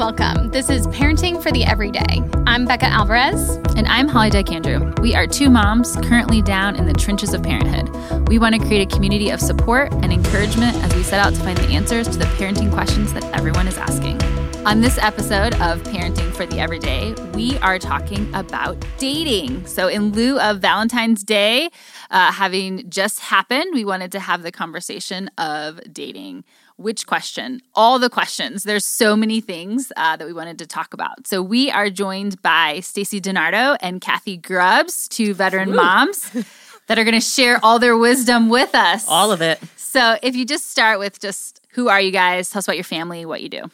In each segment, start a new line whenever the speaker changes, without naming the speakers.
welcome. This is Parenting for the Everyday. I'm Becca Alvarez.
And I'm Holly Dyke Andrew. We are two moms currently down in the trenches of parenthood. We want to create a community of support and encouragement as we set out to find the answers to the parenting questions that everyone is asking. On this episode of Parenting for the Everyday, we are talking about dating. So, in lieu of Valentine's Day uh, having just happened, we wanted to have the conversation of dating which question, all the questions. There's so many things uh, that we wanted to talk about. So we are joined by Stacy DiNardo and Kathy Grubbs, two veteran moms that are going to share all their wisdom with us.
All of it.
So if you just start with just who are you guys? Tell us about your family, what you do.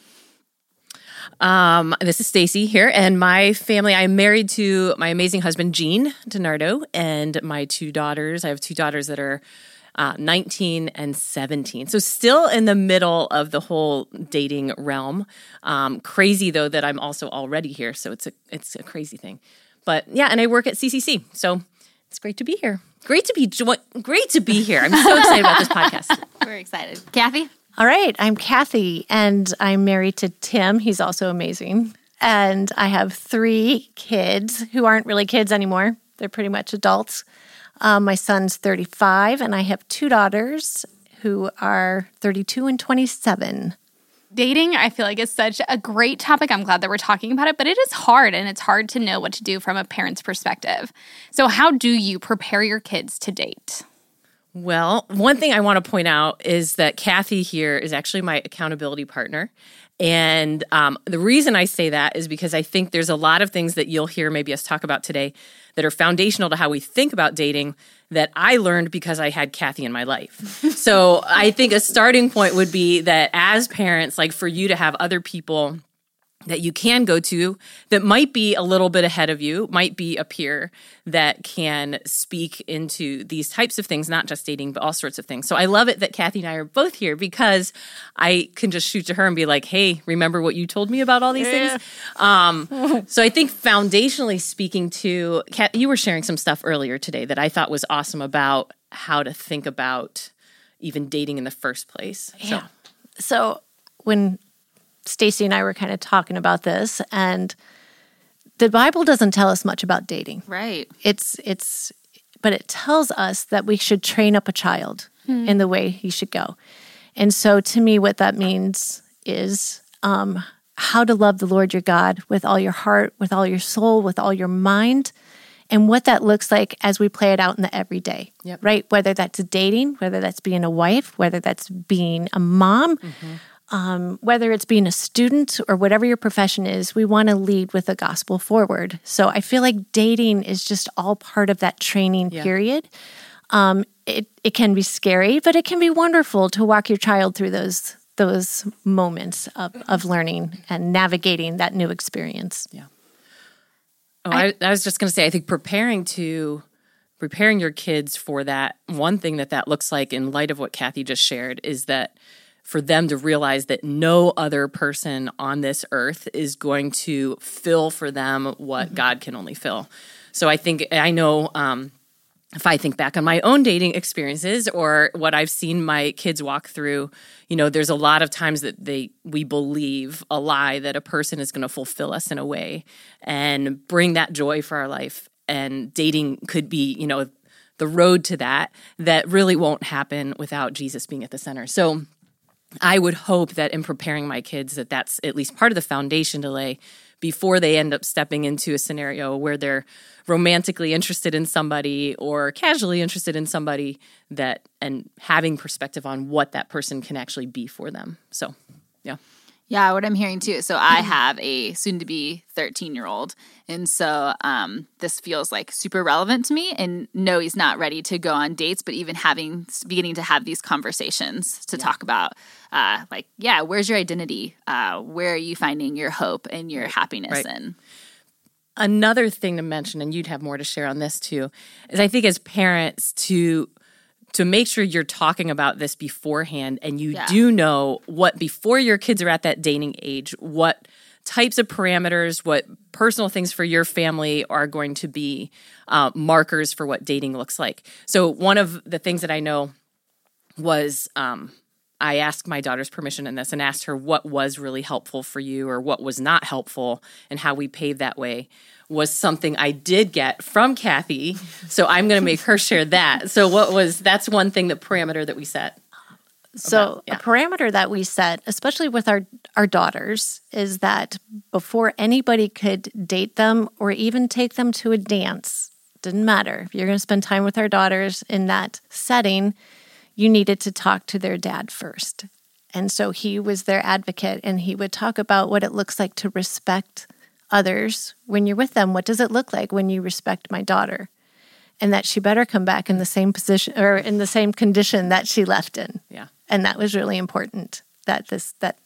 Um, this is Stacy here, and my family. I'm married to my amazing husband Gene DiNardo, and my two daughters. I have two daughters that are uh, 19 and 17. So still in the middle of the whole dating realm. Um, crazy though that I'm also already here, so it's a it's a crazy thing. But yeah, and I work at CCC, so it's great to be here. Great to be great to be here. I'm so excited about this podcast.
We're excited, Kathy.
All right, I'm Kathy, and I'm married to Tim. He's also amazing. And I have three kids who aren't really kids anymore. They're pretty much adults. Um, my son's 35, and I have two daughters who are 32 and 27.
Dating, I feel like, is such a great topic. I'm glad that we're talking about it, but it is hard and it's hard to know what to do from a parent's perspective. So, how do you prepare your kids to date?
Well, one thing I want to point out is that Kathy here is actually my accountability partner. And um, the reason I say that is because I think there's a lot of things that you'll hear maybe us talk about today that are foundational to how we think about dating that I learned because I had Kathy in my life. so I think a starting point would be that as parents, like for you to have other people that you can go to that might be a little bit ahead of you, might be a peer that can speak into these types of things, not just dating, but all sorts of things. So I love it that Kathy and I are both here because I can just shoot to her and be like, hey, remember what you told me about all these yeah. things? Um, so I think foundationally speaking to, Kat, you were sharing some stuff earlier today that I thought was awesome about how to think about even dating in the first place.
Yeah. So, so when Stacy and I were kind of talking about this, and the Bible doesn't tell us much about dating.
Right.
It's it's, but it tells us that we should train up a child hmm. in the way he should go. And so, to me, what that means is um, how to love the Lord your God with all your heart, with all your soul, with all your mind, and what that looks like as we play it out in the everyday, yep. right? Whether that's dating, whether that's being a wife, whether that's being a mom, mm-hmm um, whether it's being a student or whatever your profession is, we want to lead with the gospel forward. So I feel like dating is just all part of that training yeah. period. Um, it it can be scary, but it can be wonderful to walk your child through those those moments of, of learning and navigating that new experience.
Yeah. Oh, I, I was just going to say, I think preparing to preparing your kids for that one thing that that looks like in light of what Kathy just shared is that for them to realize that no other person on this earth is going to fill for them what mm-hmm. God can only fill. So I think I know um, if I think back on my own dating experiences or what I've seen my kids walk through, you know, there's a lot of times that they we believe a lie that a person is going to fulfill us in a way and bring that joy for our life. And dating could be, you know, the road to that that really won't happen without Jesus being at the center. So I would hope that in preparing my kids that that's at least part of the foundation to lay before they end up stepping into a scenario where they're romantically interested in somebody or casually interested in somebody that and having perspective on what that person can actually be for them. So, yeah.
Yeah, what I'm hearing too. So I have a soon to be 13 year old. And so um, this feels like super relevant to me. And no, he's not ready to go on dates, but even having, beginning to have these conversations to yeah. talk about, uh, like, yeah, where's your identity? Uh, where are you finding your hope and your happiness right. in?
Another thing to mention, and you'd have more to share on this too, is I think as parents to to make sure you're talking about this beforehand and you yeah. do know what before your kids are at that dating age what types of parameters what personal things for your family are going to be uh, markers for what dating looks like so one of the things that i know was um, I asked my daughter's permission in this and asked her what was really helpful for you or what was not helpful and how we paved that way was something I did get from Kathy. So I'm going to make her share that. So what was that's one thing the parameter that we set.
So
yeah.
a parameter that we set, especially with our our daughters, is that before anybody could date them or even take them to a dance, didn't matter. If you're going to spend time with our daughters in that setting, you needed to talk to their dad first. And so he was their advocate and he would talk about what it looks like to respect others when you're with them. What does it look like when you respect my daughter? And that she better come back in the same position or in the same condition that she left in
Yeah.
and that was really important that this that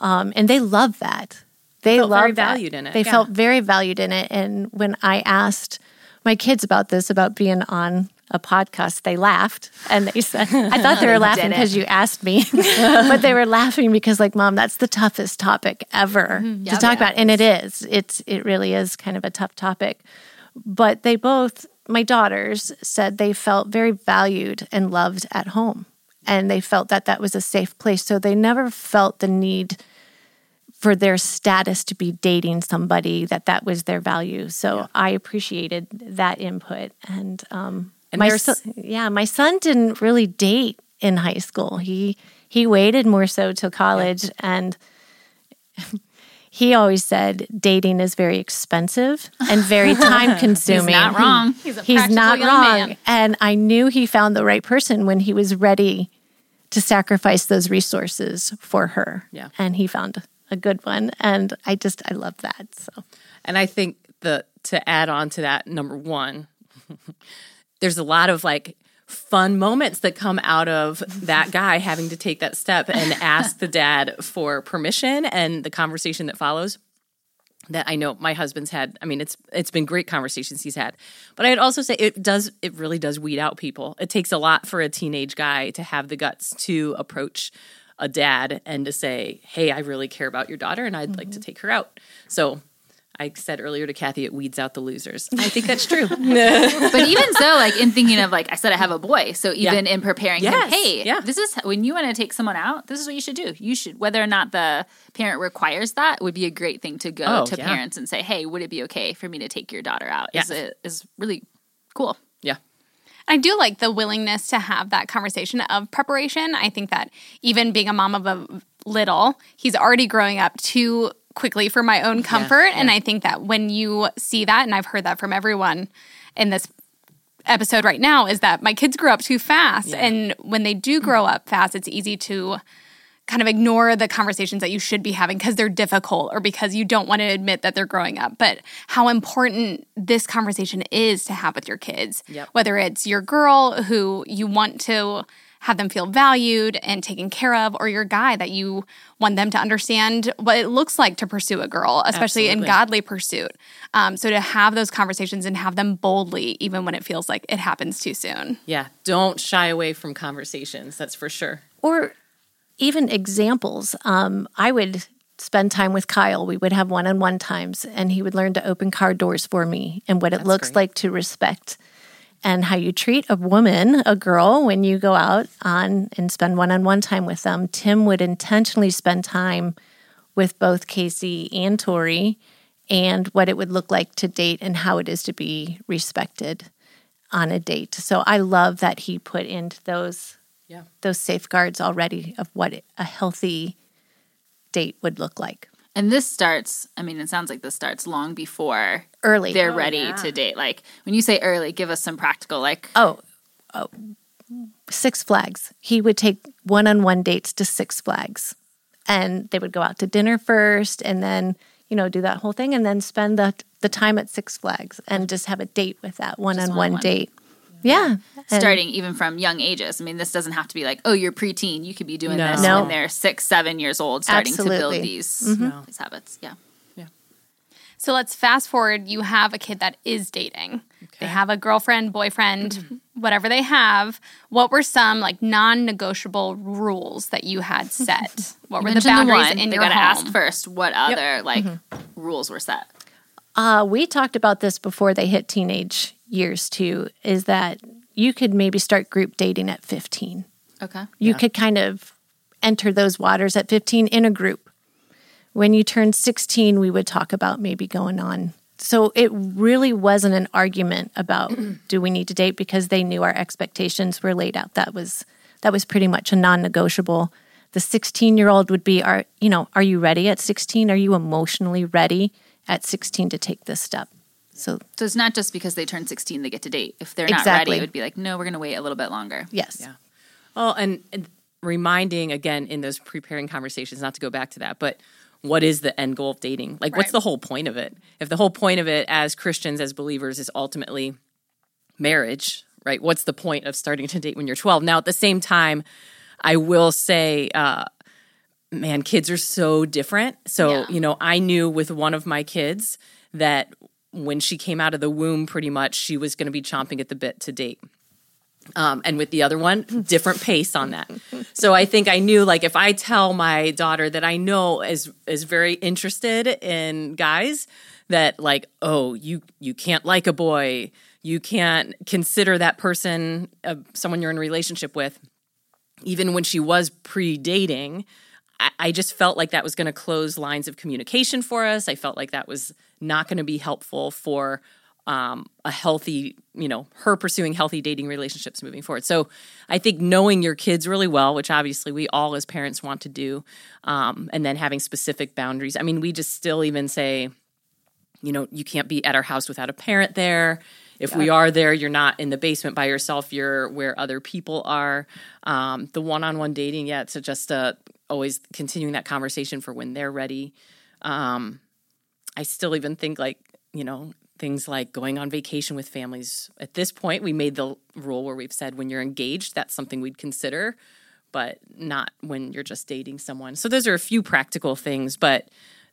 um and they love that they
Felt
love
very
that.
valued in it,
they
yeah.
felt very valued in it and when i asked my kids about this about being on a podcast they laughed and they said i thought they were laughing because you asked me but they were laughing because like mom that's the toughest topic ever
Mm-hmm.
to talk about and it is. It's it really is kind of a tough topic. But they both my daughters said they felt very valued and loved at home and they felt that that was a safe place. So they never felt the need for their status to be dating somebody that that was their value. So i appreciated that input and um
And
my son, yeah my son didn't really date in high school he he waited more so till college and he always said dating is very expensive and very time consuming
He's not wrong.
He's a
he's not wrong.
man.
And I knew he found the right person when he was ready to sacrifice those resources for her.
Yeah.
And he found a good one. And I just, I love that. So,
And I think the to add on to that, number one, there's a lot of like fun moments that come out of that guy having to take that step and ask the dad for permission and the conversation that follows that I know my husband's had. I mean, it's it's been great conversations he's had. But I'd also say it does it really does weed out people. It takes a lot for a teenage guy to have the guts to approach a dad and to say, "Hey, I really care about your daughter and I'd like to mm-hmm. take her out." So I said earlier to Kathy, it weeds out the losers. I think that's true.
but even so, like in thinking of like I said, I have a boy. So even in preparing
Yes,
him, hey,
yeah.
this is when you want to take someone out. This is what you should do. You should, whether or not the parent requires that, would be a great thing to go
Oh,
to
yeah.
parents and say, hey, would it be okay for me to take your daughter out? Is
Yeah.
it is really cool.
yeah.
I do like the willingness to have that conversation of preparation. I think that even being a mom of a little, he's already growing up too quickly for my own comfort. And I think that when you see that, and I've heard that from everyone in this episode right now, is that my kids grew up too fast. And when they do grow up fast, it's easy to kind of ignore the conversations that you should be having because they're difficult or because you don't want to admit that they're growing up. But how important this conversation is to have with your kids,
Yep.
whether it's your girl who you want to have them feel valued and taken care of, or your guy that you want them to understand what it looks like to pursue a girl, especially in godly pursuit. Um, so to have those conversations and have them boldly, even when it feels like it happens too soon.
Yeah. Don't shy away from conversations. That's for sure.
or even examples. Um, I would spend time with Kyle. We would have one on one times, and he would learn to open car doors for me and what it looks
great.
like to respect and how you treat a woman, a girl, when you go out on and spend one on one time with them. Tim would intentionally spend time with both Casey and Tori and what it would look like to date and how it is to be respected on a date. So I love that he put into those
Yeah.
those safeguards already of what a healthy date would look like
And this starts. I mean, it sounds like this starts long before
early.
they're oh, ready to date. Like when you say early, give us some practical. Like
oh, oh, Six Flags. He would take one-on-one dates to Six Flags, and they would go out to dinner first, and then you know do that whole thing, and then spend the the time at Six Flags and just have a date with that one-on-one
one-on-one.
date. Yeah, And-
starting even from young ages. I mean, this doesn't have to be like, oh, you're preteen. You could be doing
No.
this
No.
when they're six, seven years old, starting to build these
No.
these habits. Yeah. Yeah.
So let's fast forward. You have a kid that is dating. They have a girlfriend, boyfriend, mm-hmm. whatever they have. What were some like non-negotiable rules that you had set? What were the
Mention
boundaries
one,
in
they
your
gotta
home?
ask first what other like mm-hmm. rules were set.
Uh, we talked about this before they hit teenage years too. Is that you could maybe start group dating at fifteen.
Okay.
you could kind of enter those waters at 15 in a group. When you turn 16, we would talk about maybe going on. So it really wasn't an argument about do we need to date because they knew our expectations were laid out. That was that was pretty much a non-negotiable. The 16-year-old would be are, you know, are you ready at 16? Are you emotionally ready at 16 to take this step? So
So it's not just because they turn 16 they get to date. If they're not ready, it would be like, no, we're going to wait a little bit longer.
yes.
Yeah. Well, and, and reminding again in those preparing conversations, not to go back to that, but what is the end goal of dating? Like, what's the whole point of it? If the whole point of it as Christians, as believers, is ultimately marriage, right? What's the point of starting to date when you're 12? Now, at the same time, I will say, uh, man, kids are so different. So,
Yeah.
you know, I knew with one of my kids that when she came out of the womb, pretty much she was going to be chomping at the bit to date. Um, and with the other one, different pace on that. So I think I knew, like, if I tell my daughter that I know is is very interested in guys, that like, oh, you you can't like a boy, you can't consider that person uh, someone you're in a relationship with, even when she was pre-dating. I, I just felt like that was going to close lines of communication for us. I felt like that was not going to be helpful for um, a healthy, you know, her pursuing healthy dating relationships moving forward. So I think knowing your kids really well, which obviously we all as parents want to do, um, and then having specific boundaries. I mean, we just still even say, you know, you can't be at our house without a parent there. If we are there, you're not in the basement by yourself. You're where other people are. Um, the one-on-one dating, yeah, it's just uh, always continuing that conversation for when they're ready. Um, I still even think like you know things like going on vacation with families. At this point, we made the rule where we've said when you're engaged, that's something we'd consider, but not when you're just dating someone. So those are a few practical things, but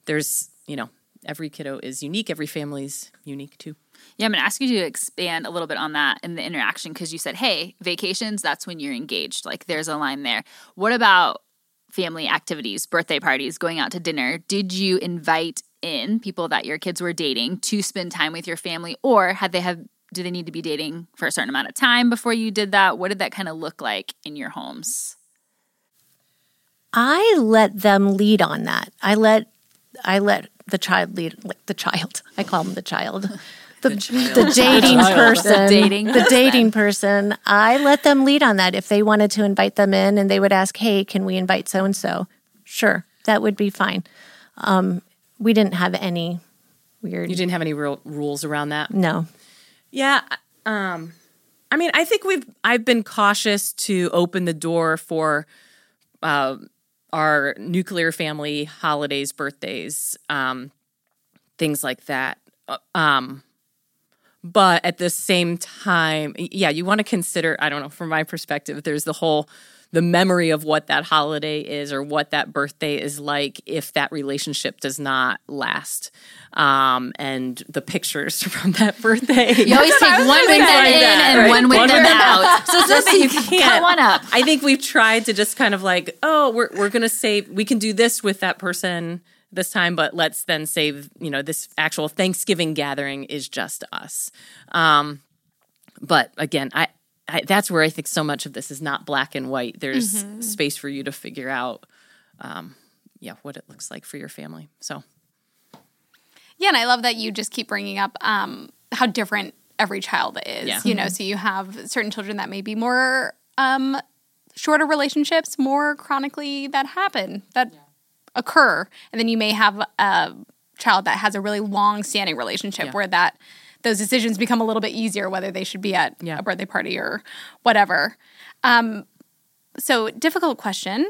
there's you know every kiddo is unique. Every family's unique too.
Yeah, I'm going to ask you to expand a little bit on that in the interaction because you said, hey, vacations, that's when you're engaged. Like there's a line there. What about family activities, birthday parties, going out to dinner? Did you invite in people that your kids were dating to spend time with your family or had they have do they need to be dating for a certain amount of time before you did that? What did that kind of look like in your homes?
I let them lead on that. I let I let the child lead like the child. I call them the child. The, the, dating person.
The dating
the
person.
dating person. I let them lead on that. If they wanted to invite them in and they would ask, Hey, can we invite so and so? Sure, that would be fine. Um, we didn't have any weird
You didn't have any real rules around that.
no.
Yeah. Um, I mean, I think we've I've been cautious to open the door for uh, our nuclear family holidays, birthdays, um, things like that. Uh, Um, but at the same time, yeah, you want to consider. I don't know. From my perspective, there's the whole the memory of what that holiday is or what that birthday is like if that relationship does not last um, and the pictures from that birthday
You always take one with them
like
in
that,
and
right?
one with them out. So it's not you
can't.
cut one up.
I think we've tried to just kind of like, oh, we're we're gonna say We can do this with that person this time, but let's then save. You know, this actual Thanksgiving gathering is just us. Um, but again, I, I that's where I think so much of this is not black and white. There's space for you to figure out, um, yeah, what it looks like for your family. So
Yeah, and I love that you just keep bringing up um, how different every child is.
Yeah.
You know, so you have certain children that may be more um, shorter relationships, more chronically that happen, that occur. And then you may have a child that has a really long standing relationship
Yeah.
where that those decisions become a little bit easier, whether they should be at
Yeah.
a birthday party or whatever. Um, so, difficult question.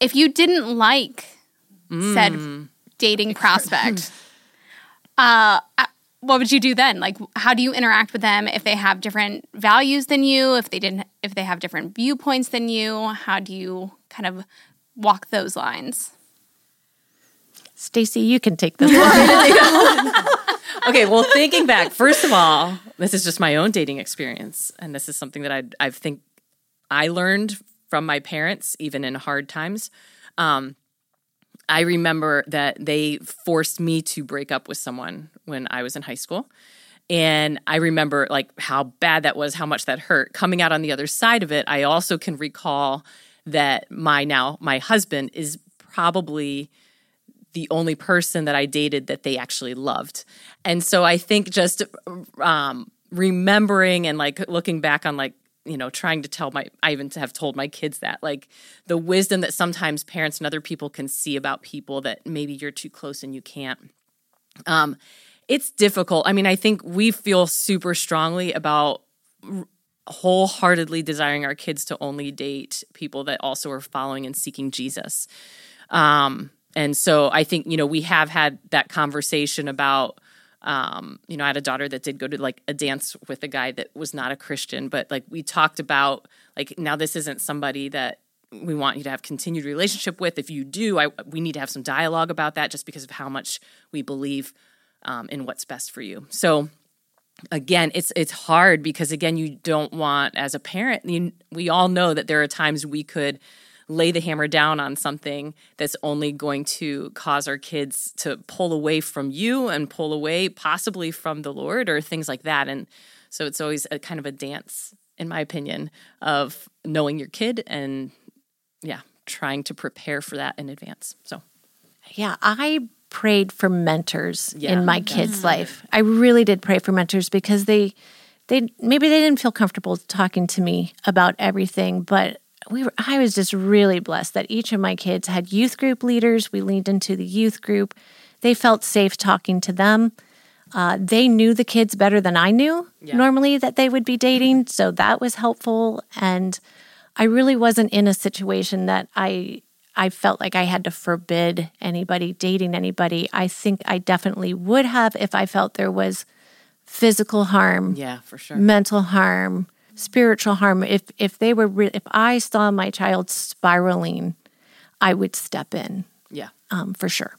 If you didn't like said dating prospect, uh, what would you do then? Like, how do you interact with them if they have different values than you? If they didn't, if they have different viewpoints than you, how do you kind of walk those lines?
Stacy, you can take this one.
okay, well, thinking back, first of all, this is just my own dating experience, and this is something that I I think I learned from my parents, even in hard times. Um, I remember that they forced me to break up with someone when I was in high school. And I remember like how bad that was, how much that hurt. Coming out on the other side of it, I also can recall that my now my husband is probably the only person that I dated that they actually loved. And so I think just um, remembering and like looking back on like you know trying to tell my i even have told my kids that like the wisdom that sometimes parents and other people can see about people that maybe you're too close and you can't. Um it's difficult. I mean i think we feel super strongly about wholeheartedly desiring our kids to only date people that also are following and seeking jesus. Um and so i think you know we have had that conversation about um, you know, I had a daughter that did go to like a dance with a guy that was not a Christian, but like we talked about like now this isn't somebody that we want you to have continued relationship with. If you do, I, we need to have some dialogue about that, just because of how much we believe um, in what's best for you. So again, it's it's hard because again, you don't want as a parent. You, we all know that there are times we could lay the hammer down on something that's only going to cause our kids to pull away from you and pull away possibly from the Lord or things like that. And so it's always a kind of a dance, in my opinion, of knowing your kid and yeah, trying to prepare for that in advance. So,
yeah, I prayed for mentors yeah, in my mm-hmm. kids' life. I really did pray for mentors because they they maybe they didn't feel comfortable talking to me about everything, but we were, I was just really blessed that each of my kids had youth group leaders. We leaned into the youth group. They felt safe talking to them. Uh, they knew the kids better than I knew yeah. normally that they would be dating. So that was helpful. And I really wasn't in a situation that I I felt like I had to forbid anybody dating anybody. I think I definitely would have if I felt there was physical harm.
Yeah, for sure.
Mental harm, spiritual harm. If if they were re- if i saw my child spiraling i would step in.
Yeah.
Um, for sure.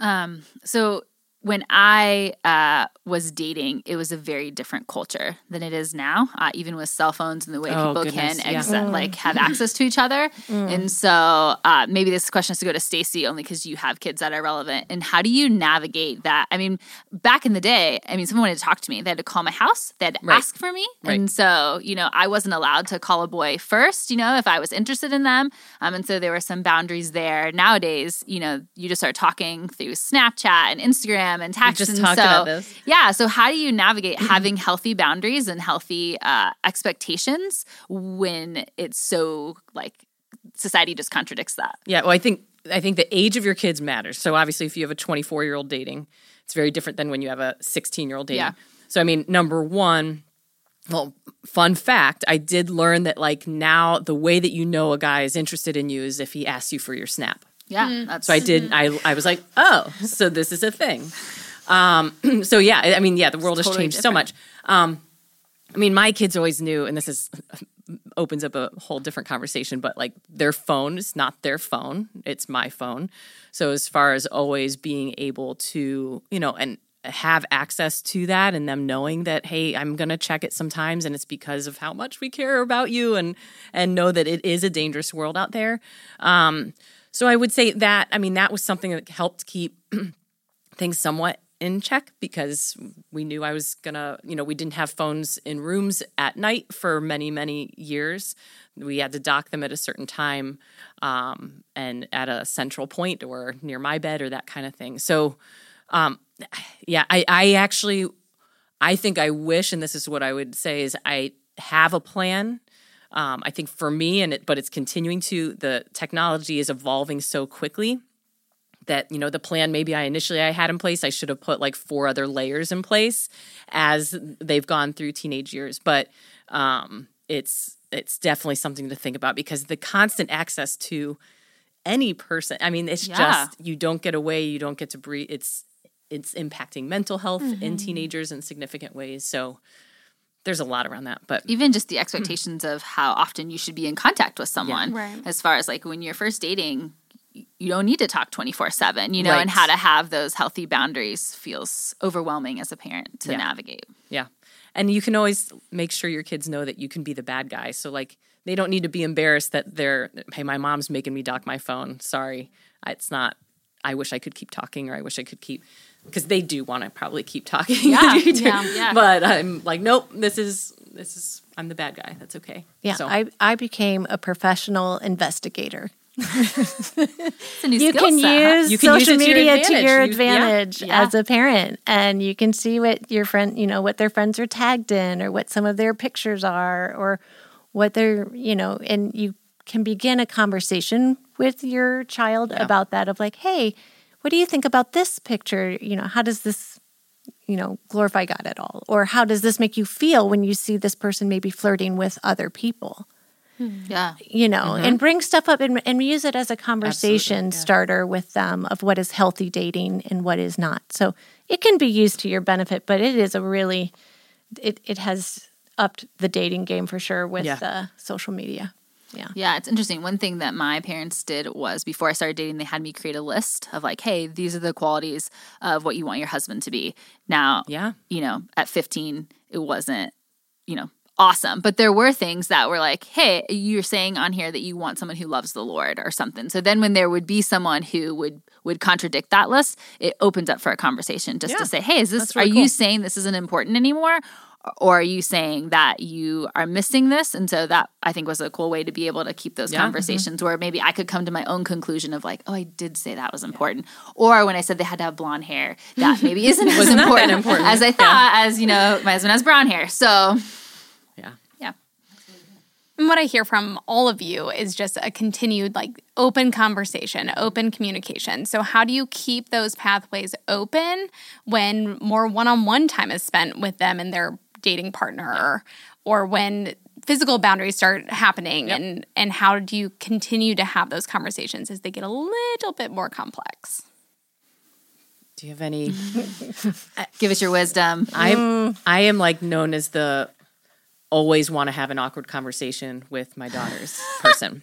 Um so when I uh, was dating, it was a very different culture than it is now. Uh, even with cell phones and the way oh, people goodness. can ex- yeah. Mm. like have access to each other. Mm. And so uh, maybe this question has to go to Stacy only because you have kids that are relevant. And how do you navigate that? I mean, back in the day, I mean, someone wanted to talk to me. They had to call my house. They had to right. ask for me. Right. And so you know, I wasn't allowed to call a boy first. You know, if I was interested in them. Um, and so there were some boundaries there. Nowadays, you know, you just start talking through Snapchat and Instagram Instagram and text.
just
and
talked
so,
about this.
Yeah. So how do you navigate having healthy boundaries and healthy uh, expectations when it's so like society just contradicts that?
Yeah. Well, I think I think the age of your kids matters. So obviously, if you have a 24 year old dating, it's very different than when you have a 16 year old dating. Yeah. So I mean, number one. Well, fun fact, I did learn that like now the way that you know a guy is interested in you is if he asks you for your snap.
Yeah. Mm.
So I did. I I was like, oh, so this is a thing. Um, so yeah, I mean, yeah, the world has totally changed different. so much. Um, I mean, my kids always knew, and this is opens up a whole different conversation. But like, their phone is not their phone; it's my phone. So as far as always being able to, you know, and have access to that and them knowing that hey i'm going to check it sometimes and it's because of how much we care about you and and know that it is a dangerous world out there um so I would say that, I mean, that was something that helped keep things somewhat in check because we knew I was gonna, you know, we didn't have phones in rooms at night for many, many years. We had to dock them at a certain time um, and at a central point or near my bed or that kind of thing. So, um, yeah, I, I actually, I think I wish, and this is what I would say is I have a plan um, I think for me, and it, but it's continuing to the technology is evolving so quickly that you know the plan maybe I initially I had in place I should have put like four other layers in place as they've gone through teenage years. But um, it's it's definitely something to think about because the constant access to any person. I mean, it's yeah. just you don't get away, you don't get to breathe. It's it's impacting mental health mm-hmm. in teenagers in significant ways. So there's a lot around that but
even just the expectations of how often you should be in contact with someone
yeah. right.
as far as like when you're first dating you don't need to talk 24-7 you know right. and how to have those healthy boundaries feels overwhelming as a parent to
yeah.
navigate
yeah and you can always make sure your kids know that you can be the bad guy so like they don't need to be embarrassed that they're hey my mom's making me dock my phone sorry it's not i wish i could keep talking or i wish i could keep because they do want to probably keep talking.
Yeah, yeah,
yeah. But I'm like, nope. This is this is I'm the bad guy. That's okay.
Yeah,
So,
I, I became a professional investigator.
It's a new
You
skill
can
set, huh?
use
You can use
social
it to your
media to
advantage.
your
You- yeah,
advantage
yeah.
as a parent, and you can see what your friend, you know, what their friends are tagged in, or what some of their pictures are, or what they're, you know, and you can begin a conversation with your child about that. Of like, hey, what do you think about this picture? You know, how does this you know, glorify God at all? Or how does this make you feel when you see this person maybe flirting with other people?
Yeah.
You know, and bring stuff up and, and use it as a conversation
yeah.
starter with them of what is healthy dating and what is not. So it can be used to your benefit, but it is a really, it, it has upped the dating game for sure with
Yeah.
uh, social media. Yeah.
Yeah, it's interesting. One thing that my parents did was before I started dating, they had me create a list of like, hey, these are the qualities of what you want your husband to be. Now,
Yeah.
you know, at 15, it wasn't, you know, awesome. But there were things that were like, hey, you're saying on here that you want someone who loves the Lord or something. So then when there would be someone who would would contradict that list, it opens up for a conversation just
Yeah.
to say, hey, is this
really
are you saying this isn't important anymore? Or are you saying that you are missing this? And so that I think was a cool way to be able to keep those
Yeah. Mm-hmm.
conversations where maybe I could come to my own conclusion of like, oh, I did say that was important. Or when I said they had to have blonde hair, that maybe isn't as
Wasn't
important,
important.
as I thought, as you know, my husband has brown hair. So
Yeah.
yeah.
And what I hear from all of you is just a continued like open conversation, open communication. So how do you keep those pathways open when more one-on-one time is spent with them and their dating partner or when physical boundaries start happening and and how do you continue to have those conversations as they get a little bit more complex?
Do you have any?
Uh, give us your wisdom.
I'm mm. I am like known as the always want to have an awkward conversation with my daughters person.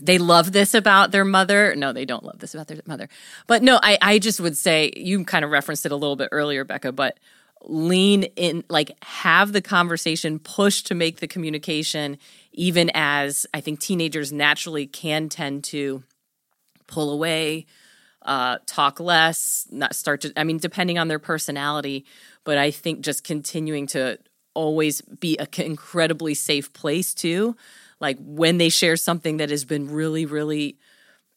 They love this about their mother. No, they don't love this about their mother. But no, I, I just would say you kind of referenced it a little bit earlier, Becca, but lean in, like have the conversation, push to make the communication, even as I think teenagers naturally can tend to pull away, uh, talk less, not start to, I mean, depending on their personality. But I think just continuing to always be an incredibly safe place too. Like when they share something that has been really, really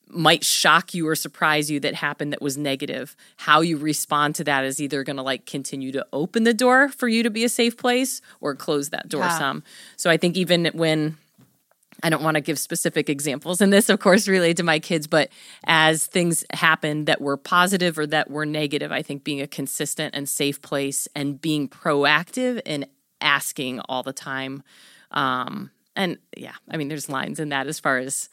might shock you or surprise you that happened that was negative, how you respond to that is either going to like continue to open the door for you to be a safe place or close that door
Yeah.
some. So I think even when I don't want to give specific examples, and this, of course, related to my kids, but as things happen that were positive or that were negative, I think being a consistent and safe place and being proactive and asking all the time. Um, and yeah, I mean, there's lines in that as far as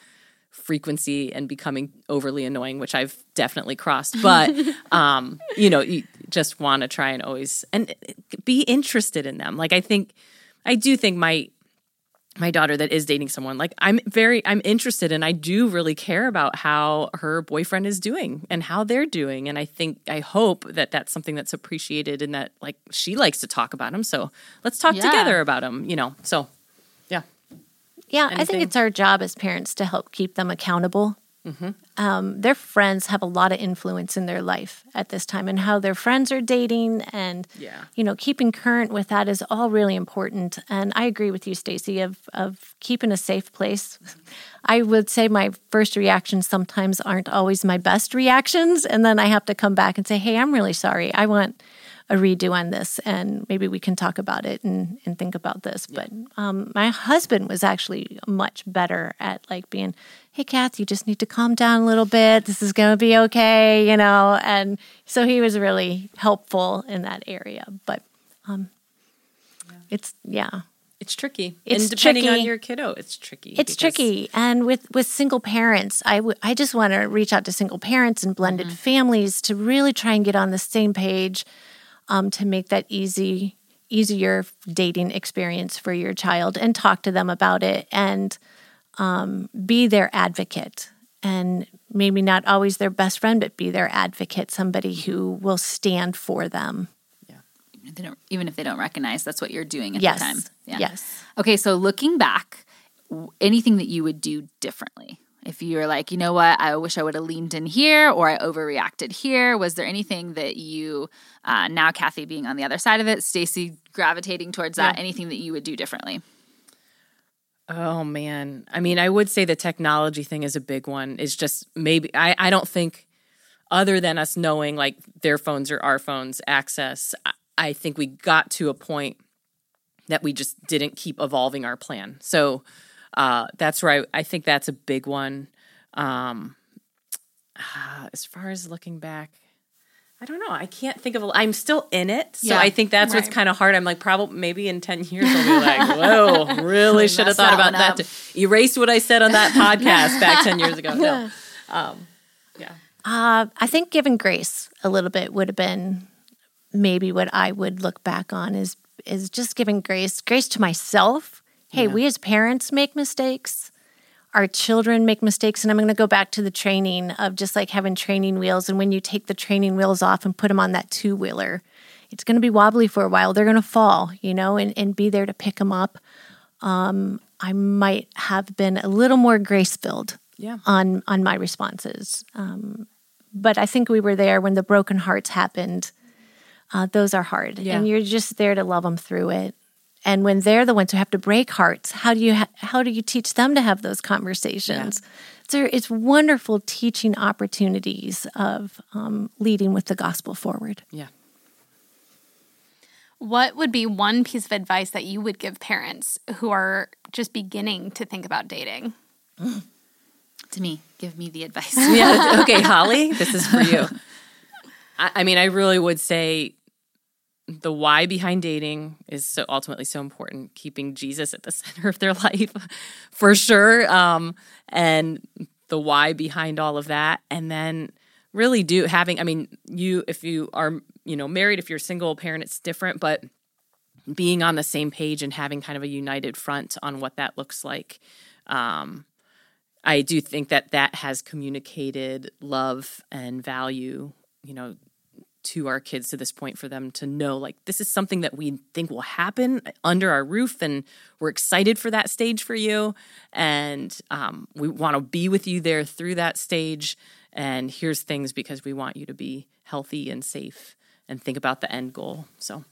frequency and becoming overly annoying, which I've definitely crossed. But um, you know, you just want to try and always and be interested in them. Like I think, I do think my my daughter that is dating someone like i'm very i'm interested and i do really care about how her boyfriend is doing and how they're doing and i think i hope that that's something that's appreciated and that like she likes to talk about him so let's talk
Yeah.
together about him you know so Yeah,
I think it's our job as parents to help keep them accountable.
Mm-hmm.
Um, their friends have a lot of influence in their life at this time, and how their friends are dating, and
Yeah.
you know, keeping current with that is all really important. And I agree with you, Stacy, of of keeping a safe place. I would say my first reactions sometimes aren't always my best reactions, and then I have to come back and say, "Hey, I'm really sorry. I want." A redo on this and maybe we can talk about it and, and think about this. But um, my husband was actually much better at like being hey kath you just need to calm down a little bit. This is going to be okay you know? And so he was really helpful in that area. But um, it's yeah.
It's tricky.
It's
and depending on
tricky.
your kiddo it's tricky
it's tricky. And with with single parents I I just want to reach out to single parents and blended
Mm-hmm.
families to really try and get on the same page um, to make that easy easier dating experience for your child and talk to them about it and um, be their advocate and maybe not always their best friend but be their advocate somebody who will stand for them
they don't, even if they don't recognize that's what you're doing at
yes
the time. Yeah.
yes
Okay, so looking back, anything that you would do differently? If you're like, you know what, I wish I would have leaned in here or I overreacted here, was there anything that you, uh, now Kathy being on the other side of it, Stacy gravitating towards that, anything that you would do differently?
Oh man. I mean, I would say the technology thing is a big one. Is just maybe I, I don't think other than us knowing like their phones or our phones access, I, I think we got to a point that we just didn't keep evolving our plan. So uh, that's where I, I think that's a big one. Um, uh, as far as looking back, I don't know. I can't think of. A, I'm still in it, so
Yeah,
I think that's what's kind of hard. I'm like, probably maybe in ten years I'll be like, whoa, really should have thought
that
about that. To erase what I said on that podcast back ten years ago. No, um, yeah,
Uh, I think giving grace a little bit would have been maybe what I would look back on is is just giving grace, grace to myself. Hey, we as parents make mistakes. Our children make mistakes, and I'm going to go back to the training of just like having training wheels. And when you take the training wheels off and put them on that two wheeler, it's going to be wobbly for a while. They're going to fall, you know, and, and be there to pick them up. Um, I might have been a little more grace filled
Yeah.
on on my responses. Um, but I think we were there when the broken hearts happened. Uh, those are hard,
Yeah.
and you're just there to love them through it. And when they're the ones who have to break hearts, how do you ha- how do you teach them to have those conversations? So it's wonderful teaching opportunities of um, leading with the gospel forward.
yeah.
What would be one piece of advice that you would give parents who are just beginning to think about dating?
To me, give me the advice.
yeah. Okay, Holly, this is for you. I, I mean, I really would say the why behind dating is so ultimately so important. Keeping Jesus at the center of their life, for sure, um, and the why behind all of that, and then really do having. I mean, you if you are you know married, if you're single parent, it's different, but being on the same page and having kind of a united front on what that looks like. Um, I do think that that has communicated love and value, you know, to our kids to this point for them to know like this is something that we think will happen under our roof and we're excited for that stage for you. And um, we want to be with you there through that stage. And here's things because we want you to be healthy and safe and think about the end goal. So.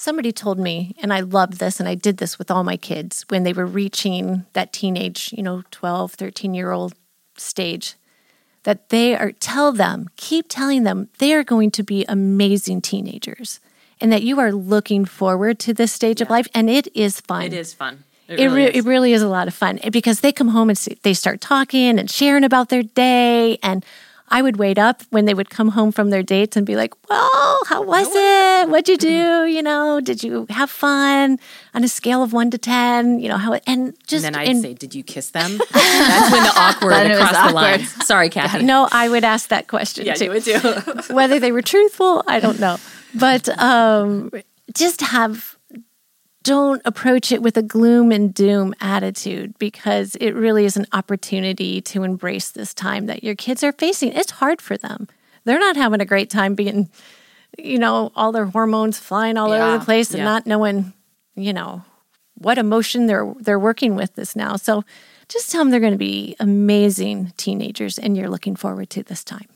Somebody told me, and I love this, and I did this with all my kids when they were reaching that teenage, you know, 12, 13 year old stage, that they are, tell them, keep telling them they are going to be amazing teenagers and that you are looking forward to this stage of life. And it is fun.
it is fun
It, re- it really is a lot of fun because they come home and they start talking and sharing about their day. And I would wait up when they would come home from their dates and be like, "Well, how was it? What'd you do? You know, did you have fun on a scale of one to ten? You know how?" it?" And just
and then I'd
and-
say, "Did you kiss them?" That's when the awkward
Then it was
across the line. Sorry, Kathy.
no, I would ask that question
yeah,
too.
you would too.
Whether they were truthful, I don't know. But um, just have, don't approach it with a gloom and doom attitude because it really is an opportunity to embrace this time that your kids are facing. It's hard for them. They're not having a great time being, you know, all their hormones flying all over the place and
yeah.
not knowing, you know, what emotion they're they're working with this now. So just tell them they're going to be amazing teenagers and you're looking forward to this time.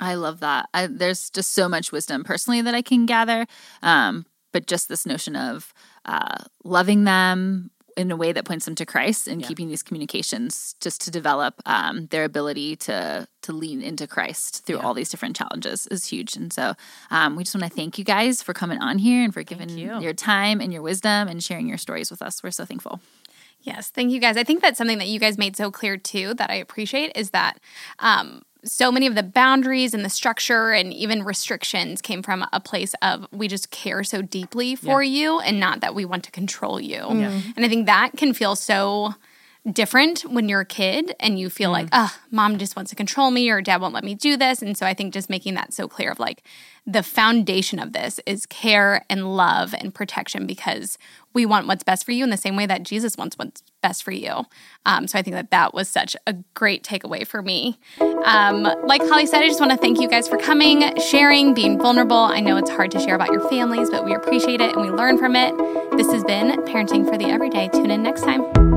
I love that. I, there's just so much wisdom personally that I can gather. Um, but just this notion of uh, loving them in a way that points them to Christ and keeping these communications just to develop um, their ability to to lean into Christ through all these different challenges is huge. And so um, we just want to thank you guys for coming on here and for giving
you.
your time and your wisdom and sharing your stories with us. We're so thankful.
Yes, thank you guys. I think that's something that you guys made so clear too that I appreciate is that um, so many of the boundaries and the structure and even restrictions came from a place of we just care so deeply for you and not that we want to control you. And I think that can feel so different when you're a kid and you feel like, oh, mom just wants to control me or dad won't let me do this. And so I think just making that so clear of like the foundation of this is care and love and protection because we want what's best for you in the same way that Jesus wants what's best for you. Um, so I think that that was such a great takeaway for me. Um, like Holly said, I just want to thank you guys for coming, sharing, being vulnerable. I know it's hard to share about your families, but we appreciate it and we learn from it. This has been Parenting for the Everyday. Tune in next time.